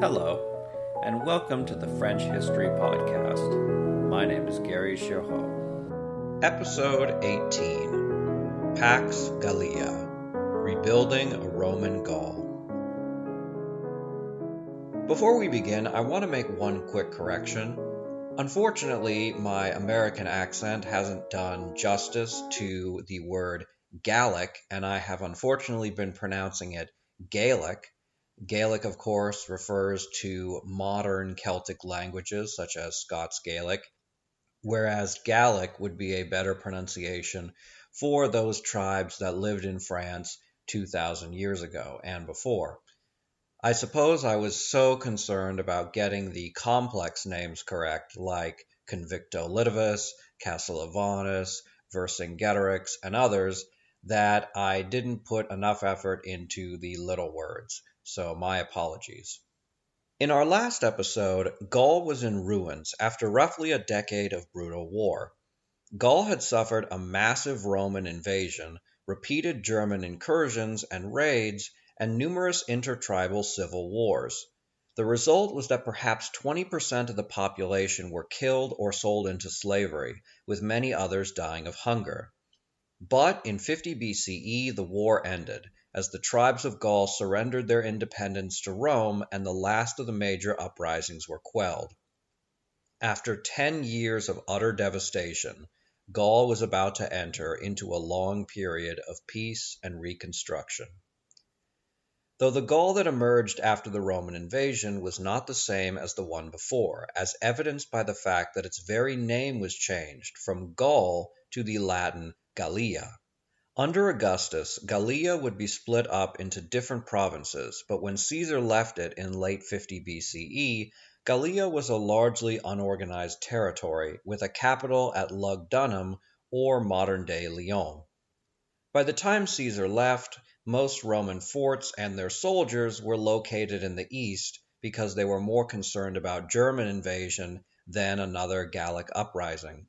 Hello, and welcome to the French History Podcast. My name is Gary Girod. Episode 18 Pax Gallia Rebuilding a Roman Gaul. Before we begin, I want to make one quick correction. Unfortunately, my American accent hasn't done justice to the word Gallic, and I have unfortunately been pronouncing it Gaelic. Gaelic, of course, refers to modern Celtic languages such as Scots Gaelic, whereas Gallic would be a better pronunciation for those tribes that lived in France 2,000 years ago and before. I suppose I was so concerned about getting the complex names correct, like Convicto Litivus, Cassivellaunus, Vercingetorix, and others, that I didn't put enough effort into the little words, so my apologies. In our last episode, Gaul was in ruins after roughly a decade of brutal war. Gaul had suffered a massive Roman invasion, repeated German incursions and raids, and numerous intertribal civil wars. The result was that perhaps 20% of the population were killed or sold into slavery, with many others dying of hunger. But in 50 BCE the war ended, as the tribes of Gaul surrendered their independence to Rome and the last of the major uprisings were quelled. After ten years of utter devastation, Gaul was about to enter into a long period of peace and reconstruction. Though the Gaul that emerged after the Roman invasion was not the same as the one before, as evidenced by the fact that its very name was changed from Gaul to the Latin Gallia. Under Augustus, Gallia would be split up into different provinces, but when Caesar left it in late 50 BCE, Gallia was a largely unorganized territory with a capital at Lugdunum or modern day Lyon. By the time Caesar left, most Roman forts and their soldiers were located in the east because they were more concerned about German invasion than another Gallic uprising.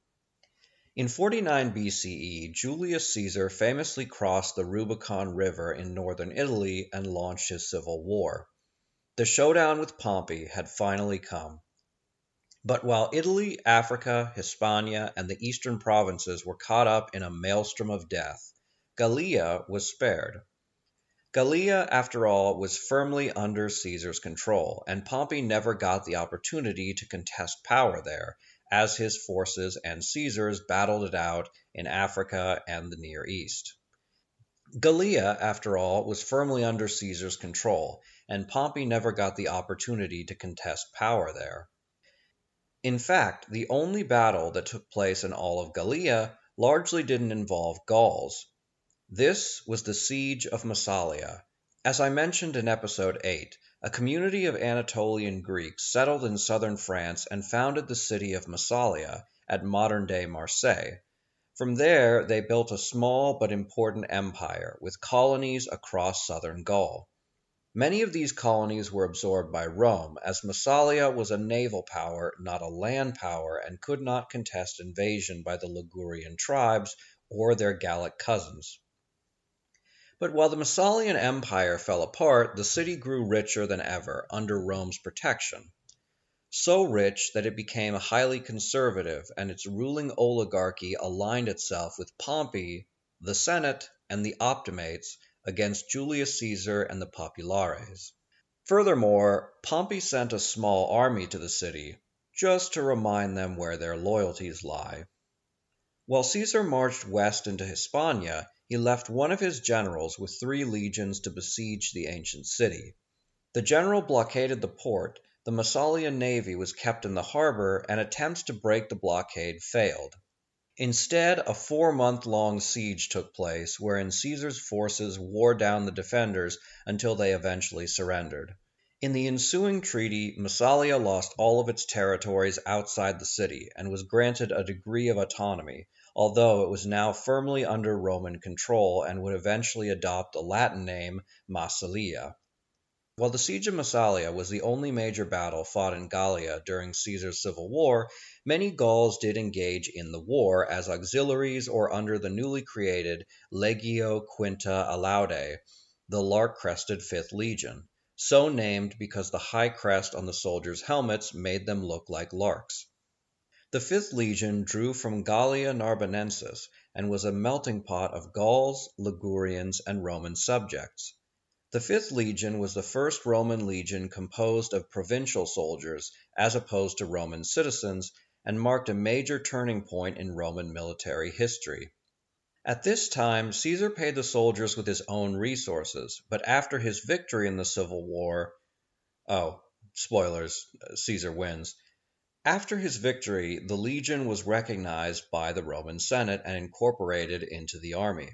In 49 BCE, Julius Caesar famously crossed the Rubicon River in northern Italy and launched his civil war. The showdown with Pompey had finally come. But while Italy, Africa, Hispania, and the eastern provinces were caught up in a maelstrom of death, Gallia was spared. Gallia, after all, was firmly under Caesar's control, and Pompey never got the opportunity to contest power there, as his forces and Caesar's battled it out in Africa and the Near East. Gallia, after all, was firmly under Caesar's control, and Pompey never got the opportunity to contest power there. In fact, the only battle that took place in all of Gallia largely didn't involve Gauls. This was the siege of Massalia. As I mentioned in episode 8, a community of Anatolian Greeks settled in southern France and founded the city of Massalia, at modern day Marseille. From there they built a small but important empire, with colonies across southern Gaul. Many of these colonies were absorbed by Rome, as Massalia was a naval power, not a land power, and could not contest invasion by the Ligurian tribes or their Gallic cousins. But while the Massalian Empire fell apart, the city grew richer than ever under Rome's protection. So rich that it became highly conservative, and its ruling oligarchy aligned itself with Pompey, the Senate, and the Optimates against Julius Caesar and the Populares. Furthermore, Pompey sent a small army to the city, just to remind them where their loyalties lie. While Caesar marched west into Hispania, he left one of his generals with three legions to besiege the ancient city. The general blockaded the port, the Massalian navy was kept in the harbor, and attempts to break the blockade failed. Instead, a four month long siege took place, wherein Caesar's forces wore down the defenders until they eventually surrendered. In the ensuing treaty, Massalia lost all of its territories outside the city, and was granted a degree of autonomy, although it was now firmly under Roman control and would eventually adopt the Latin name Massilia. While the siege of Massalia was the only major battle fought in Gallia during Caesar's civil war, many Gauls did engage in the war as auxiliaries or under the newly created Legio Quinta Alaudae, the lark crested Fifth Legion. so named because the high crest on the soldiers' helmets made them look like larks. The fifth legion drew from Gallia Narbonensis and was a melting pot of Gauls, Ligurians, and Roman subjects. The fifth legion was the first Roman legion composed of provincial soldiers as opposed to Roman citizens and marked a major turning point in Roman military history. At this time Caesar paid the soldiers with his own resources, but after his victory in the civil war oh, spoilers, Caesar wins. After his victory, the legion was recognized by the Roman Senate and incorporated into the army.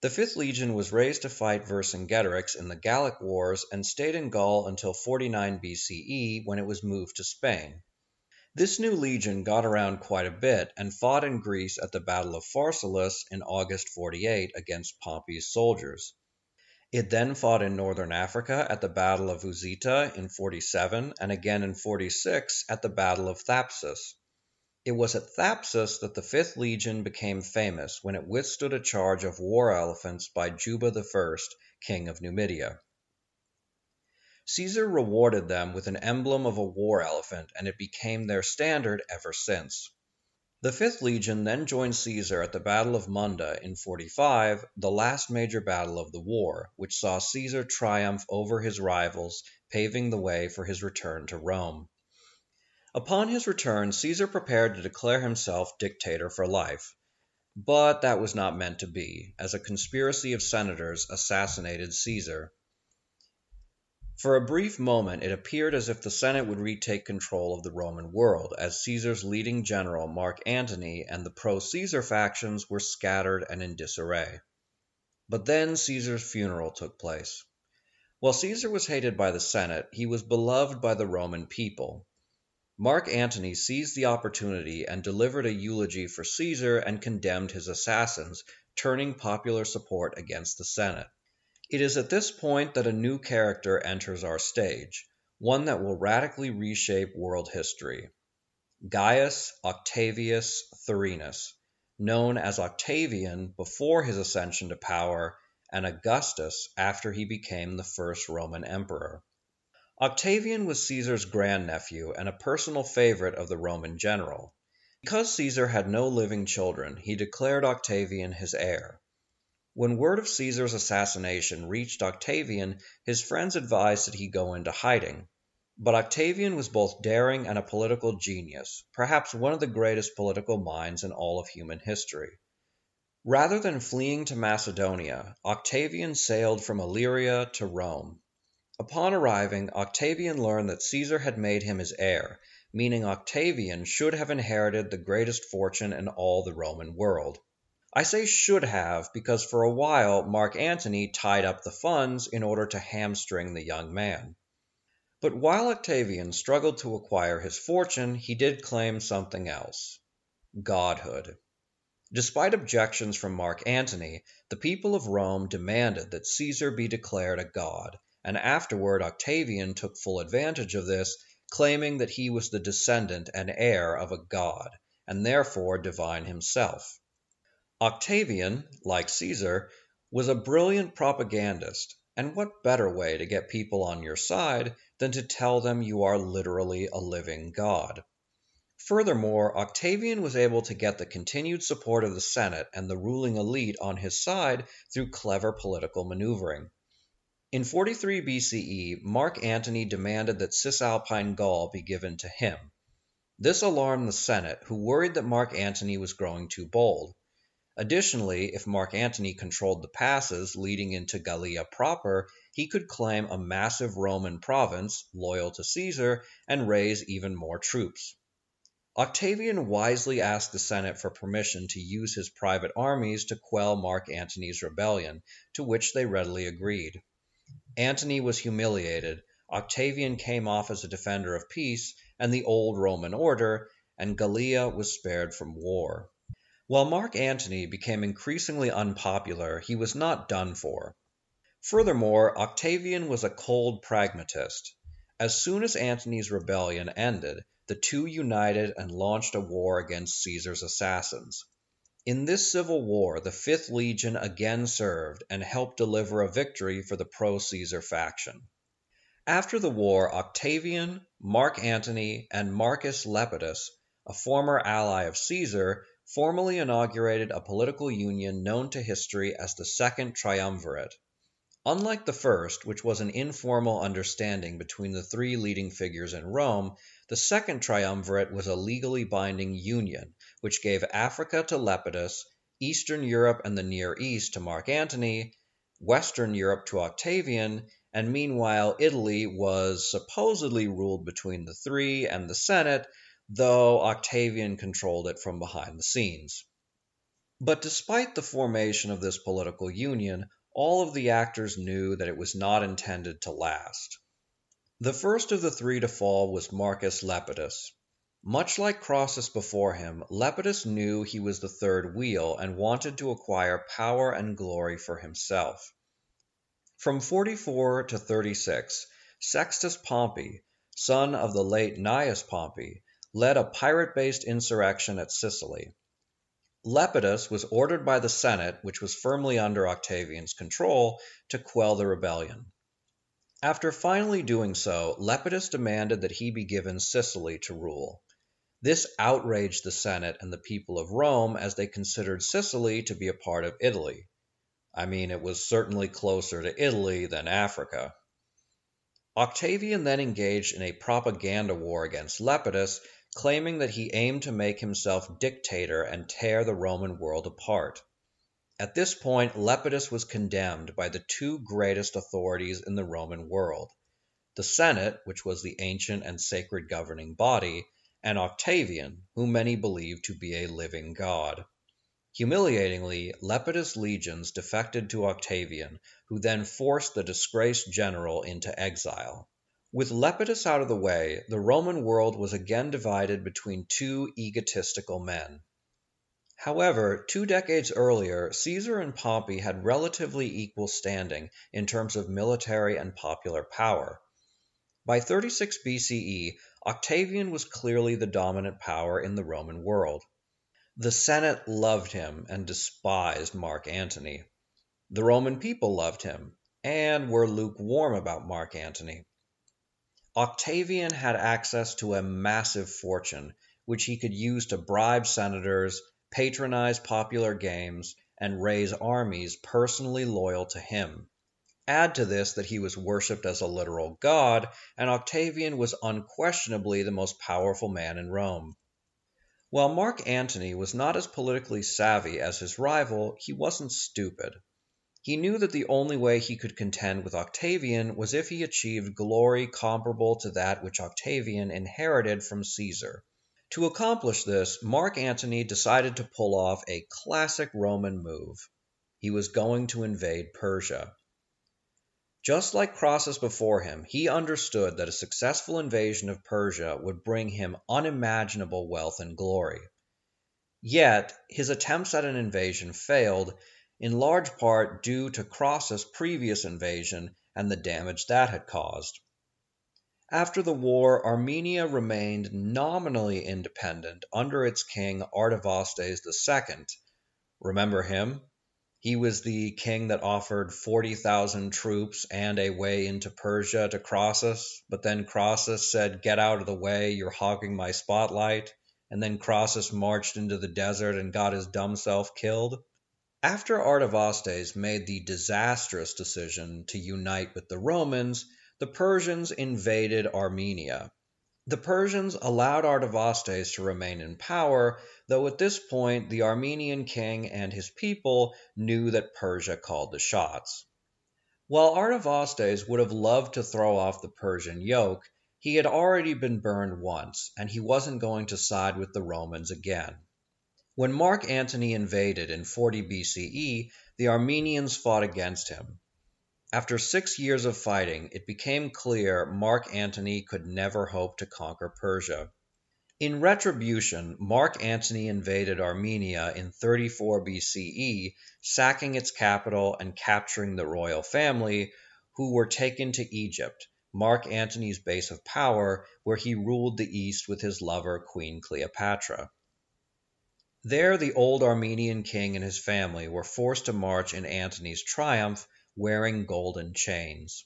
The fifth legion was raised to fight Vercingetorix in the Gallic Wars and stayed in Gaul until 49 BCE when it was moved to Spain. This new legion got around quite a bit and fought in Greece at the battle of Pharsalus in August 48 against Pompey's soldiers. It then fought in northern Africa at the battle of Uzita in 47 and again in 46 at the battle of Thapsus. It was at Thapsus that the Fifth Legion became famous when it withstood a charge of war elephants by Juba I, king of Numidia. Caesar rewarded them with an emblem of a war elephant, and it became their standard ever since. The Fifth Legion then joined Caesar at the battle of Munda in 45, the last major battle of the war, which saw Caesar triumph over his rivals, paving the way for his return to Rome. Upon his return Caesar prepared to declare himself dictator for life. But that was not meant to be, as a conspiracy of senators assassinated Caesar. For a brief moment it appeared as if the Senate would retake control of the Roman world, as Caesar's leading general Mark Antony and the pro Caesar factions were scattered and in disarray. But then Caesar's funeral took place. While Caesar was hated by the Senate, he was beloved by the Roman people. Mark Antony seized the opportunity and delivered a eulogy for Caesar and condemned his assassins, turning popular support against the Senate. It is at this point that a new character enters our stage, one that will radically reshape world history. Gaius Octavius Thurinus, known as Octavian before his ascension to power and Augustus after he became the first Roman emperor. Octavian was Caesar's grandnephew and a personal favorite of the Roman general. Because Caesar had no living children, he declared Octavian his heir. When word of Caesar's assassination reached Octavian, his friends advised that he go into hiding. But Octavian was both daring and a political genius, perhaps one of the greatest political minds in all of human history. Rather than fleeing to Macedonia, Octavian sailed from Illyria to Rome. Upon arriving, Octavian learned that Caesar had made him his heir, meaning Octavian should have inherited the greatest fortune in all the Roman world. I say should have because for a while Mark Antony tied up the funds in order to hamstring the young man. But while Octavian struggled to acquire his fortune, he did claim something else godhood. Despite objections from Mark Antony, the people of Rome demanded that Caesar be declared a god, and afterward Octavian took full advantage of this, claiming that he was the descendant and heir of a god, and therefore divine himself. Octavian, like Caesar, was a brilliant propagandist, and what better way to get people on your side than to tell them you are literally a living god? Furthermore, Octavian was able to get the continued support of the Senate and the ruling elite on his side through clever political maneuvering. In 43 BCE, Mark Antony demanded that Cisalpine Gaul be given to him. This alarmed the Senate, who worried that Mark Antony was growing too bold. Additionally, if Mark Antony controlled the passes leading into Gallia proper, he could claim a massive Roman province, loyal to Caesar, and raise even more troops. Octavian wisely asked the Senate for permission to use his private armies to quell Mark Antony's rebellion, to which they readily agreed. Antony was humiliated, Octavian came off as a defender of peace and the old Roman order, and Gallia was spared from war. While Mark Antony became increasingly unpopular, he was not done for. Furthermore, Octavian was a cold pragmatist. As soon as Antony's rebellion ended, the two united and launched a war against Caesar's assassins. In this civil war the Fifth Legion again served and helped deliver a victory for the pro Caesar faction. After the war, Octavian, Mark Antony, and Marcus Lepidus, a former ally of Caesar, formally inaugurated a political union known to history as the Second Triumvirate. Unlike the first, which was an informal understanding between the three leading figures in Rome, the Second Triumvirate was a legally binding union, which gave Africa to Lepidus, Eastern Europe and the Near East to Mark Antony, Western Europe to Octavian, and meanwhile Italy was supposedly ruled between the three and the Senate, though Octavian controlled it from behind the scenes. But despite the formation of this political union, all of the actors knew that it was not intended to last. The first of the three to fall was Marcus Lepidus. Much like Crassus before him, Lepidus knew he was the third wheel and wanted to acquire power and glory for himself. From 44 to 36, Sextus Pompey, son of the late Gnaeus Pompey, led a pirate based insurrection at Sicily. Lepidus was ordered by the Senate, which was firmly under Octavian's control, to quell the rebellion. After finally doing so, Lepidus demanded that he be given Sicily to rule. This outraged the Senate and the people of Rome as they considered Sicily to be a part of Italy. I mean, it was certainly closer to Italy than Africa. Octavian then engaged in a propaganda war against Lepidus claiming that he aimed to make himself dictator and tear the Roman world apart. At this point, Lepidus was condemned by the two greatest authorities in the Roman world the Senate, which was the ancient and sacred governing body, and Octavian, whom many believed to be a living god. Humiliatingly, Lepidus' legions defected to Octavian, who then forced the disgraced general into exile. With Lepidus out of the way, the Roman world was again divided between two egotistical men. However, two decades earlier, Caesar and Pompey had relatively equal standing in terms of military and popular power. By 36 BCE, Octavian was clearly the dominant power in the Roman world. The Senate loved him and despised Mark Antony. The Roman people loved him and were lukewarm about Mark Antony. Octavian had access to a massive fortune, which he could use to bribe senators, patronize popular games, and raise armies personally loyal to him. Add to this that he was worshipped as a literal god, and Octavian was unquestionably the most powerful man in Rome. While Mark Antony was not as politically savvy as his rival, he wasn't stupid. He knew that the only way he could contend with Octavian was if he achieved glory comparable to that which Octavian inherited from Caesar. To accomplish this, Mark Antony decided to pull off a classic Roman move. He was going to invade Persia. Just like Crassus before him, he understood that a successful invasion of Persia would bring him unimaginable wealth and glory. Yet, his attempts at an invasion failed in large part due to Crassus' previous invasion and the damage that had caused. After the war, Armenia remained nominally independent under its king Artavasdes II. Remember him? He was the king that offered 40,000 troops and a way into Persia to Crassus, but then Crassus said, Get out of the way, you're hogging my spotlight. And then Crassus marched into the desert and got his dumb self killed. After Artavasdes made the disastrous decision to unite with the Romans, the Persians invaded Armenia. The Persians allowed Artavasdes to remain in power, though at this point the Armenian king and his people knew that Persia called the shots. While Artavasdes would have loved to throw off the Persian yoke, he had already been burned once, and he wasn't going to side with the Romans again. When Mark Antony invaded in 40 BCE, the Armenians fought against him. After six years of fighting, it became clear Mark Antony could never hope to conquer Persia. In retribution, Mark Antony invaded Armenia in 34 BCE, sacking its capital and capturing the royal family, who were taken to Egypt, Mark Antony's base of power, where he ruled the East with his lover, Queen Cleopatra. There the old Armenian king and his family were forced to march in Antony's triumph, wearing golden chains.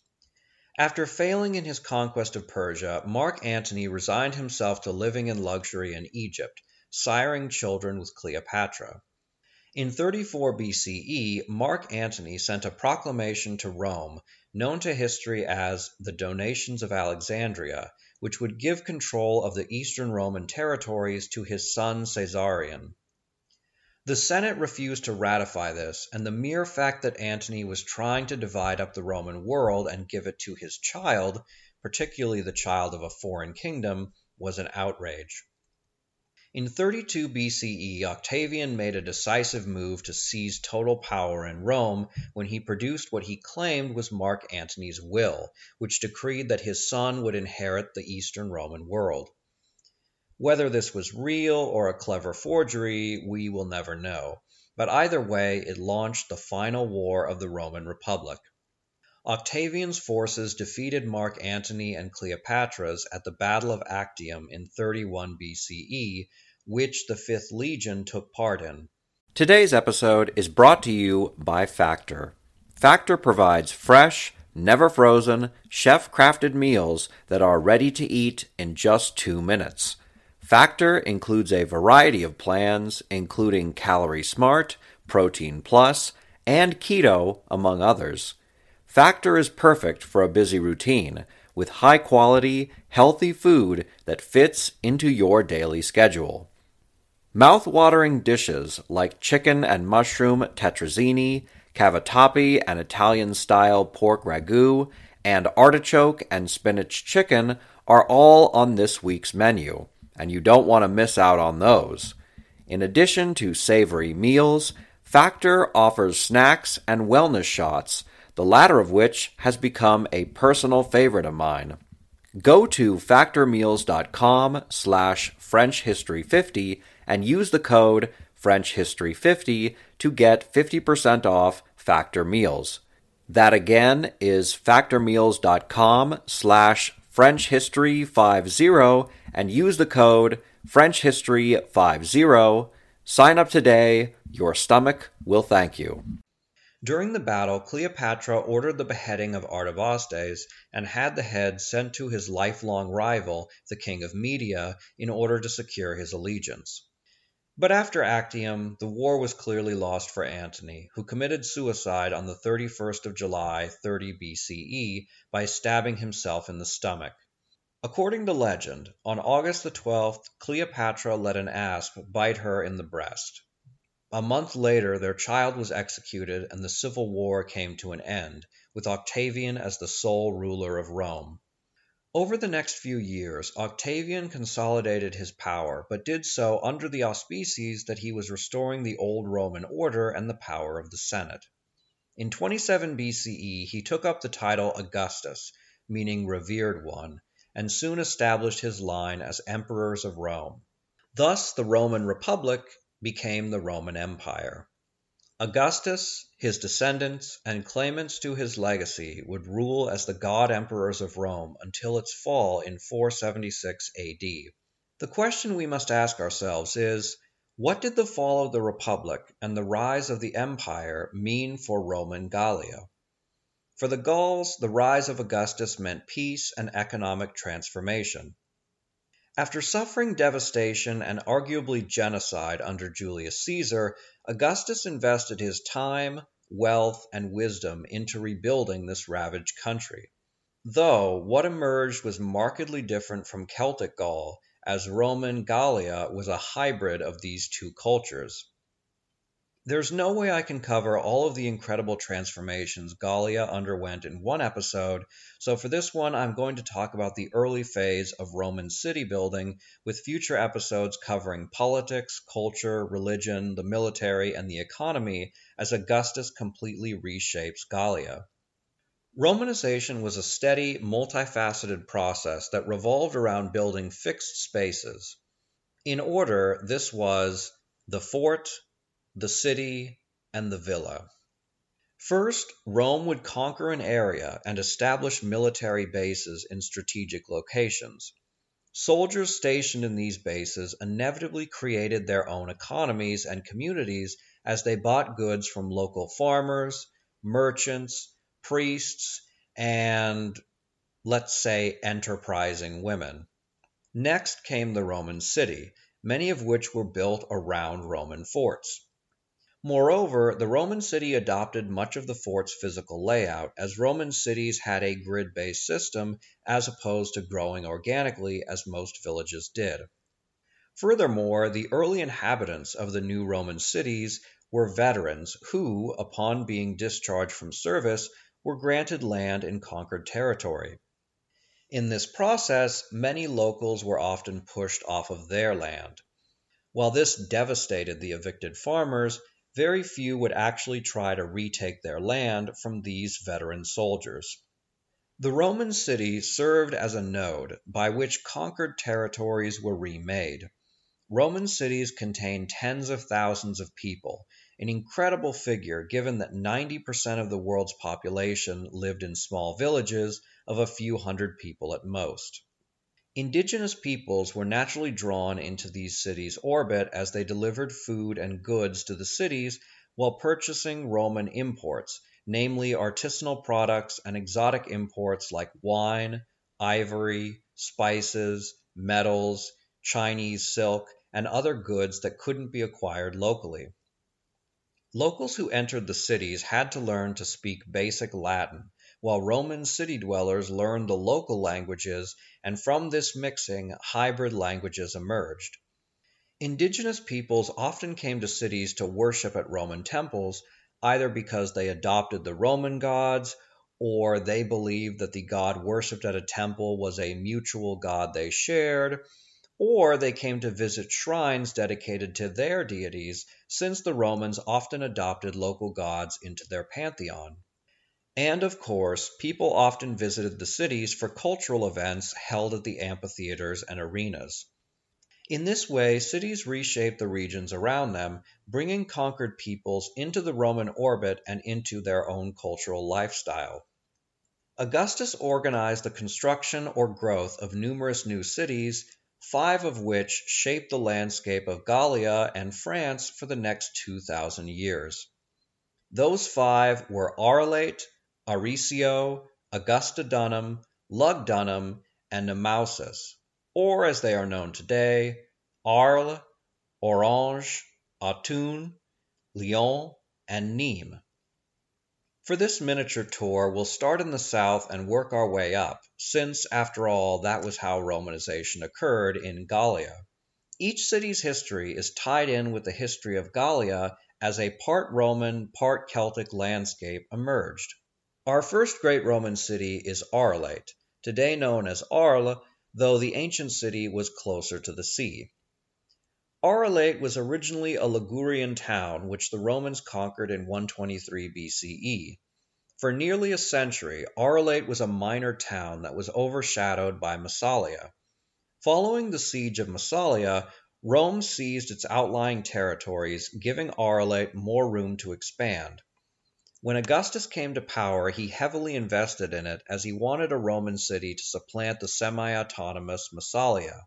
After failing in his conquest of Persia, Mark Antony resigned himself to living in luxury in Egypt, siring children with Cleopatra. In 34 B.C.E., Mark Antony sent a proclamation to Rome, known to history as the Donations of Alexandria, which would give control of the eastern Roman territories to his son Caesarion. The Senate refused to ratify this, and the mere fact that Antony was trying to divide up the Roman world and give it to his child, particularly the child of a foreign kingdom, was an outrage. In 32 B.C.E. Octavian made a decisive move to seize total power in Rome when he produced what he claimed was Mark Antony's will, which decreed that his son would inherit the Eastern Roman world. Whether this was real or a clever forgery, we will never know, but either way it launched the final war of the Roman Republic. Octavian's forces defeated Mark Antony and Cleopatra's at the Battle of Actium in 31 BCE, which the Fifth Legion took part in. Today's episode is brought to you by Factor. Factor provides fresh, never frozen, chef crafted meals that are ready to eat in just two minutes. Factor includes a variety of plans, including Calorie Smart, Protein Plus, and Keto, among others. Factor is perfect for a busy routine with high quality, healthy food that fits into your daily schedule. Mouth-watering dishes like chicken and mushroom tetrazzini, cavatappi and Italian-style pork ragu, and artichoke and spinach chicken are all on this week's menu, and you don't want to miss out on those. In addition to savory meals, Factor offers snacks and wellness shots the latter of which has become a personal favorite of mine. Go to factormeals.com slash frenchhistory50 and use the code frenchhistory50 to get 50% off Factor Meals. That again is factormeals.com slash frenchhistory50 and use the code French History 50. Sign up today. Your stomach will thank you. During the battle, Cleopatra ordered the beheading of Artavasdes and had the head sent to his lifelong rival, the king of Media, in order to secure his allegiance. But after Actium, the war was clearly lost for Antony, who committed suicide on the 31st of July, 30 BCE, by stabbing himself in the stomach. According to legend, on August the 12th, Cleopatra let an asp bite her in the breast. A month later their child was executed and the civil war came to an end, with Octavian as the sole ruler of Rome. Over the next few years Octavian consolidated his power, but did so under the auspices that he was restoring the old Roman order and the power of the Senate. In 27 BCE he took up the title Augustus, meaning revered one, and soon established his line as emperors of Rome. Thus the Roman Republic became the Roman Empire. Augustus, his descendants, and claimants to his legacy would rule as the god emperors of Rome until its fall in 476 AD. The question we must ask ourselves is what did the fall of the Republic and the rise of the Empire mean for Roman Gallia? For the Gauls, the rise of Augustus meant peace and economic transformation. After suffering devastation and arguably genocide under Julius Caesar, Augustus invested his time, wealth, and wisdom into rebuilding this ravaged country. Though what emerged was markedly different from Celtic Gaul, as Roman Gallia was a hybrid of these two cultures. There's no way I can cover all of the incredible transformations Gallia underwent in one episode, so for this one I'm going to talk about the early phase of Roman city building, with future episodes covering politics, culture, religion, the military, and the economy as Augustus completely reshapes Gallia. Romanization was a steady, multifaceted process that revolved around building fixed spaces. In order, this was the fort, the city, and the villa. First, Rome would conquer an area and establish military bases in strategic locations. Soldiers stationed in these bases inevitably created their own economies and communities as they bought goods from local farmers, merchants, priests, and let's say, enterprising women. Next came the Roman city, many of which were built around Roman forts. Moreover, the Roman city adopted much of the fort's physical layout, as Roman cities had a grid based system as opposed to growing organically as most villages did. Furthermore, the early inhabitants of the new Roman cities were veterans who, upon being discharged from service, were granted land in conquered territory. In this process, many locals were often pushed off of their land. While this devastated the evicted farmers, very few would actually try to retake their land from these veteran soldiers. The Roman city served as a node by which conquered territories were remade. Roman cities contained tens of thousands of people, an incredible figure given that 90% of the world's population lived in small villages of a few hundred people at most. Indigenous peoples were naturally drawn into these cities' orbit as they delivered food and goods to the cities while purchasing Roman imports, namely artisanal products and exotic imports like wine, ivory, spices, metals, Chinese silk, and other goods that couldn't be acquired locally. Locals who entered the cities had to learn to speak basic Latin while Roman city dwellers learned the local languages, and from this mixing hybrid languages emerged. Indigenous peoples often came to cities to worship at Roman temples, either because they adopted the Roman gods or they believed that the god worshipped at a temple was a mutual god they shared, or they came to visit shrines dedicated to their deities, since the Romans often adopted local gods into their pantheon. And of course, people often visited the cities for cultural events held at the amphitheaters and arenas. In this way, cities reshaped the regions around them, bringing conquered peoples into the Roman orbit and into their own cultural lifestyle. Augustus organized the construction or growth of numerous new cities, five of which shaped the landscape of Gallia and France for the next 2,000 years. Those five were Arelate, Arausio, Augustodunum, Lugdunum, and Nemausus, or as they are known today, Arles, Orange, Autun, Lyon, and Nîmes. For this miniature tour we'll start in the south and work our way up, since, after all, that was how Romanization occurred in Gallia. Each city's history is tied in with the history of Gallia as a part Roman, part Celtic landscape emerged. Our first great Roman city is Arelate, today known as Arles, though the ancient city was closer to the sea. Arelate was originally a Ligurian town which the Romans conquered in 123 BCE. For nearly a century, Arelate was a minor town that was overshadowed by Massalia. Following the siege of Massalia, Rome seized its outlying territories, giving Arelate more room to expand. When Augustus came to power he heavily invested in it as he wanted a Roman city to supplant the semi autonomous Massalia.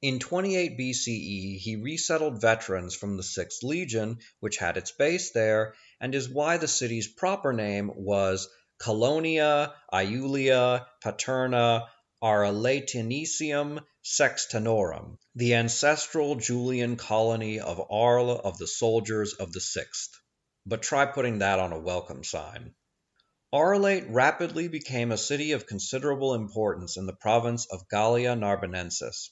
In 28 BCE he resettled veterans from the Sixth Legion, which had its base there, and is why the city's proper name was Colonia Iulia Paterna Arelatensium Sextanorum, the ancestral Julian colony of Arles of the soldiers of the Sixth but try putting that on a welcome sign. Arelate rapidly became a city of considerable importance in the province of Gallia Narbonensis.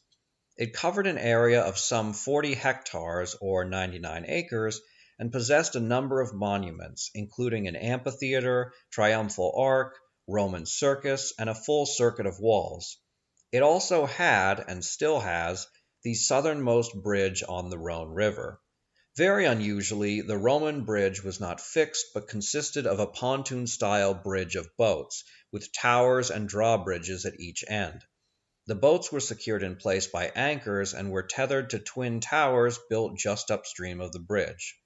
It covered an area of some 40 hectares or 99 acres and possessed a number of monuments, including an amphitheater, triumphal arch, Roman circus, and a full circuit of walls. It also had, and still has, the southernmost bridge on the Rhone River. Very unusually, the Roman bridge was not fixed but consisted of a pontoon style bridge of boats, with towers and drawbridges at each end. The boats were secured in place by anchors and were tethered to twin towers built just upstream of the bridge.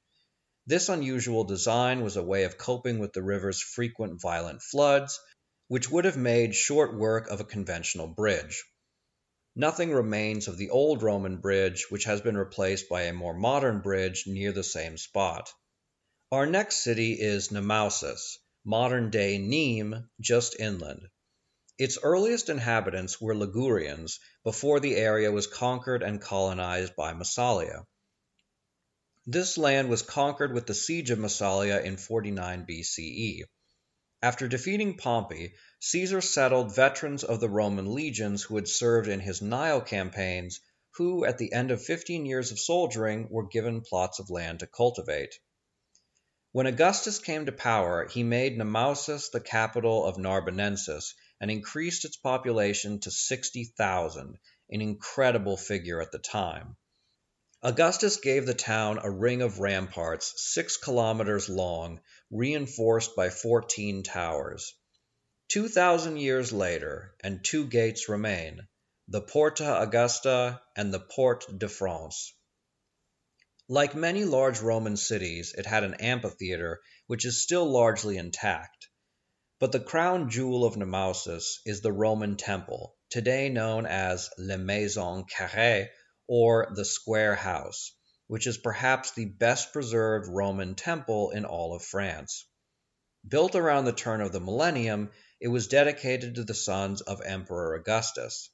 This unusual design was a way of coping with the river's frequent violent floods, which would have made short work of a conventional bridge. Nothing remains of the old Roman bridge, which has been replaced by a more modern bridge near the same spot. Our next city is Nemausus, modern day Nîmes, just inland. Its earliest inhabitants were Ligurians before the area was conquered and colonized by Massalia. This land was conquered with the siege of Massalia in 49 B.C.E. After defeating Pompey, Caesar settled veterans of the Roman legions who had served in his Nile campaigns, who at the end of fifteen years of soldiering were given plots of land to cultivate. When Augustus came to power he made Nemausus the capital of Narbonensis and increased its population to 60,000, an incredible figure at the time. Augustus gave the town a ring of ramparts six kilometers long, reinforced by fourteen towers. Two thousand years later, and two gates remain the Porta Augusta and the Porte de France. Like many large Roman cities, it had an amphitheater, which is still largely intact. But the crown jewel of Nemausus is the Roman temple, today known as Le Maison Carrée or the Square House, which is perhaps the best preserved Roman temple in all of France. Built around the turn of the millennium, it was dedicated to the sons of Emperor Augustus.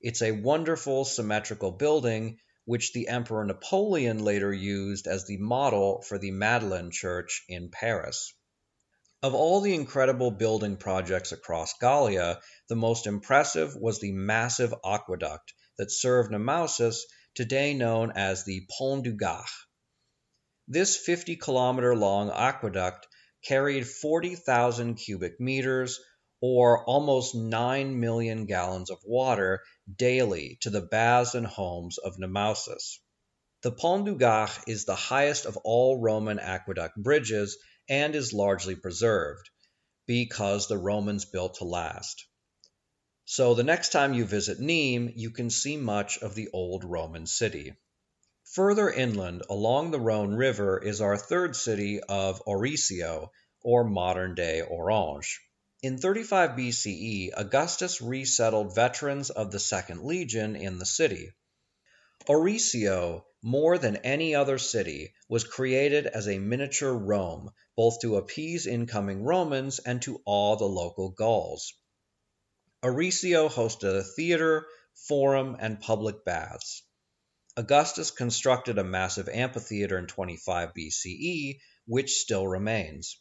It's a wonderful symmetrical building which the Emperor Napoleon later used as the model for the Madeleine Church in Paris. Of all the incredible building projects across Gallia, the most impressive was the massive aqueduct that served Nemausus today known as the Pont du Gard. This 50 kilometer long aqueduct carried 40,000 cubic meters, or almost 9 million gallons of water daily to the baths and homes of Nemausus. The Pont du Gard is the highest of all Roman aqueduct bridges and is largely preserved, because the Romans built to last. So the next time you visit Nîmes, you can see much of the old Roman city. Further inland along the Rhone River is our third city of Arausio, or modern day Orange. In 35 BCE, Augustus resettled veterans of the Second Legion in the city. Arausio, more than any other city, was created as a miniature Rome, both to appease incoming Romans and to awe the local Gauls. Arausio hosted a theater, forum, and public baths. Augustus constructed a massive amphitheater in 25 BCE, which still remains.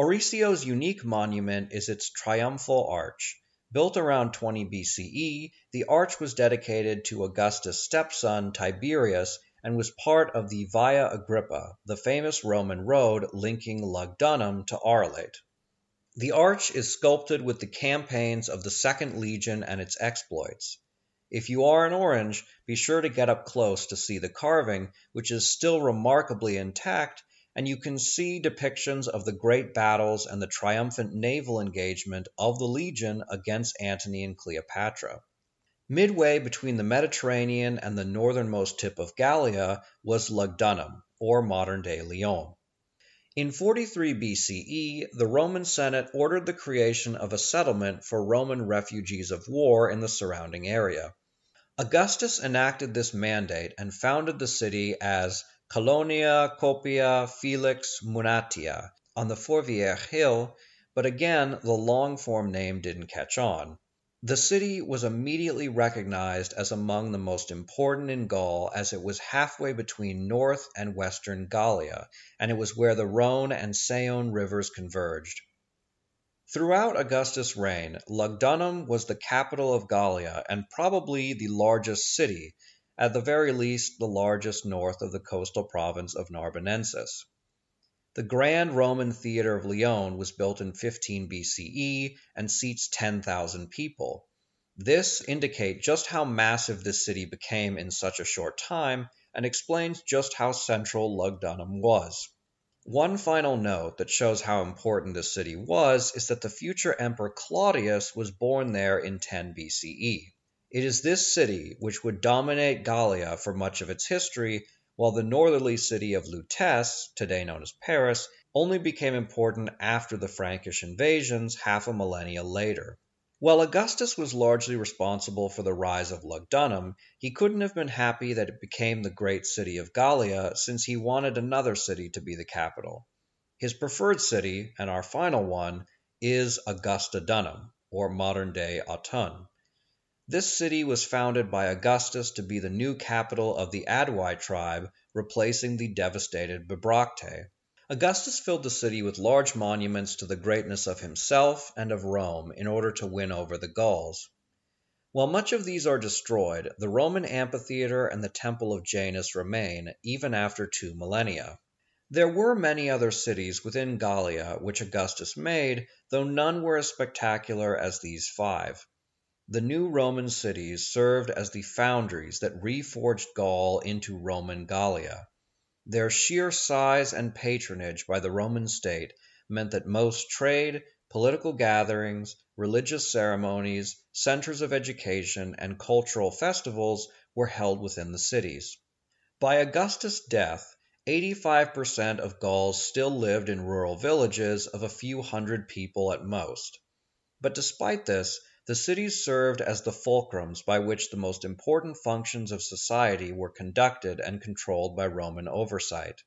Arausio's unique monument is its triumphal arch. Built around 20 BCE, the arch was dedicated to Augustus' stepson Tiberius and was part of the Via Agrippa, the famous Roman road linking Lugdunum to Arelate. The arch is sculpted with the campaigns of the Second Legion and its exploits. If you are in Orange, be sure to get up close to see the carving, which is still remarkably intact, and you can see depictions of the great battles and the triumphant naval engagement of the legion against Antony and Cleopatra. Midway between the Mediterranean and the northernmost tip of Gallia was Lugdunum, or modern day Lyon. In 43 B.C.E. the Roman Senate ordered the creation of a settlement for Roman refugees of war in the surrounding area. Augustus enacted this mandate and founded the city as Colonia Copia Felix Munatia on the Fourviere hill, but again the long form name didn't catch on. The city was immediately recognized as among the most important in Gaul as it was halfway between north and western Gallia, and it was where the Rhone and Saone rivers converged. Throughout Augustus' reign, Lugdunum was the capital of Gallia and probably the largest city, at the very least the largest north of the coastal province of Narbonensis. The grand Roman theater of Lyon was built in 15 B.C.E. and seats 10,000 people. This indicates just how massive this city became in such a short time and explains just how central Lugdunum was. One final note that shows how important this city was is that the future Emperor Claudius was born there in 10 BCE. It is this city which would dominate Gallia for much of its history while the northerly city of Lutece, today known as Paris, only became important after the Frankish invasions half a millennia later. While Augustus was largely responsible for the rise of Lugdunum, he couldn't have been happy that it became the great city of Gallia since he wanted another city to be the capital. His preferred city, and our final one, is Augustodunum. or modern day Autun. This city was founded by Augustus to be the new capital of the Aedui tribe, replacing the devastated Bibracte. Augustus filled the city with large monuments to the greatness of himself and of Rome in order to win over the Gauls. While much of these are destroyed, the Roman amphitheatre and the temple of Janus remain, even after two millennia. There were many other cities within Gallia which Augustus made, though none were as spectacular as these five. The new Roman cities served as the foundries that reforged Gaul into Roman Gallia. Their sheer size and patronage by the Roman state meant that most trade, political gatherings, religious ceremonies, centers of education, and cultural festivals were held within the cities. By Augustus' death, 85 per cent of Gauls still lived in rural villages of a few hundred people at most. But despite this, the cities served as the fulcrums by which the most important functions of society were conducted and controlled by Roman oversight.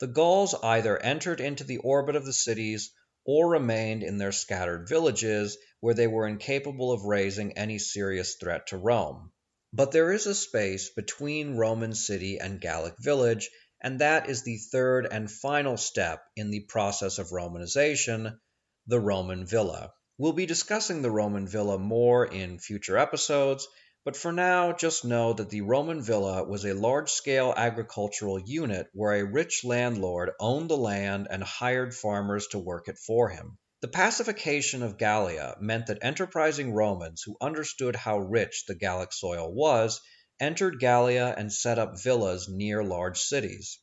The Gauls either entered into the orbit of the cities or remained in their scattered villages where they were incapable of raising any serious threat to Rome. But there is a space between Roman city and Gallic village, and that is the third and final step in the process of Romanization, the Roman villa. We'll be discussing the Roman villa more in future episodes, but for now just know that the Roman villa was a large scale agricultural unit where a rich landlord owned the land and hired farmers to work it for him. The pacification of Gallia meant that enterprising Romans who understood how rich the Gallic soil was entered Gallia and set up villas near large cities.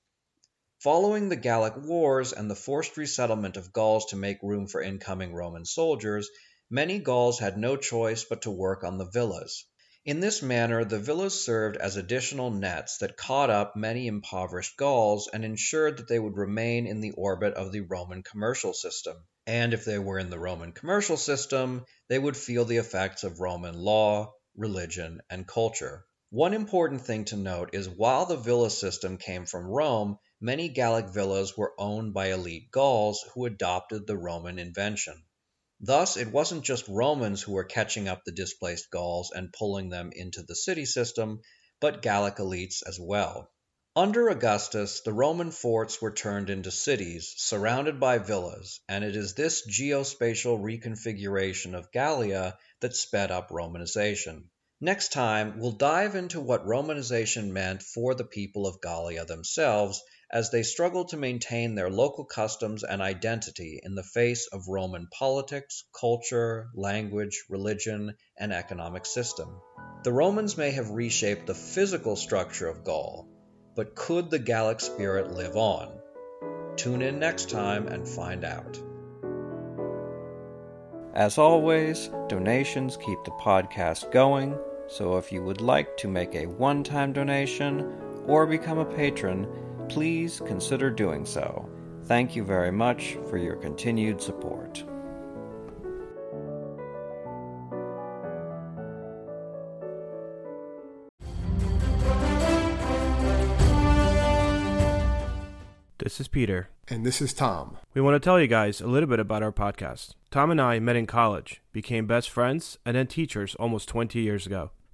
Following the Gallic Wars and the forced resettlement of Gauls to make room for incoming Roman soldiers, many Gauls had no choice but to work on the villas. In this manner the villas served as additional nets that caught up many impoverished Gauls and ensured that they would remain in the orbit of the Roman commercial system. And if they were in the Roman commercial system, they would feel the effects of Roman law, religion, and culture. One important thing to note is while the villa system came from Rome, many Gallic villas were owned by elite Gauls who adopted the Roman invention. Thus it wasn't just Romans who were catching up the displaced Gauls and pulling them into the city system, but Gallic elites as well. Under Augustus, the Roman forts were turned into cities, surrounded by villas, and it is this geospatial reconfiguration of Gallia that sped up Romanization. Next time, we'll dive into what Romanization meant for the people of Gallia themselves as they struggled to maintain their local customs and identity in the face of Roman politics, culture, language, religion, and economic system. The Romans may have reshaped the physical structure of Gaul, but could the Gallic spirit live on? Tune in next time and find out. As always, donations keep the podcast going, so if you would like to make a one time donation or become a patron, please consider doing so. Thank you very much for your continued support. This is Peter. And this is Tom. We want to tell you guys a little bit about our podcast. Tom and I met in college, became best friends, and then teachers almost 20 years ago.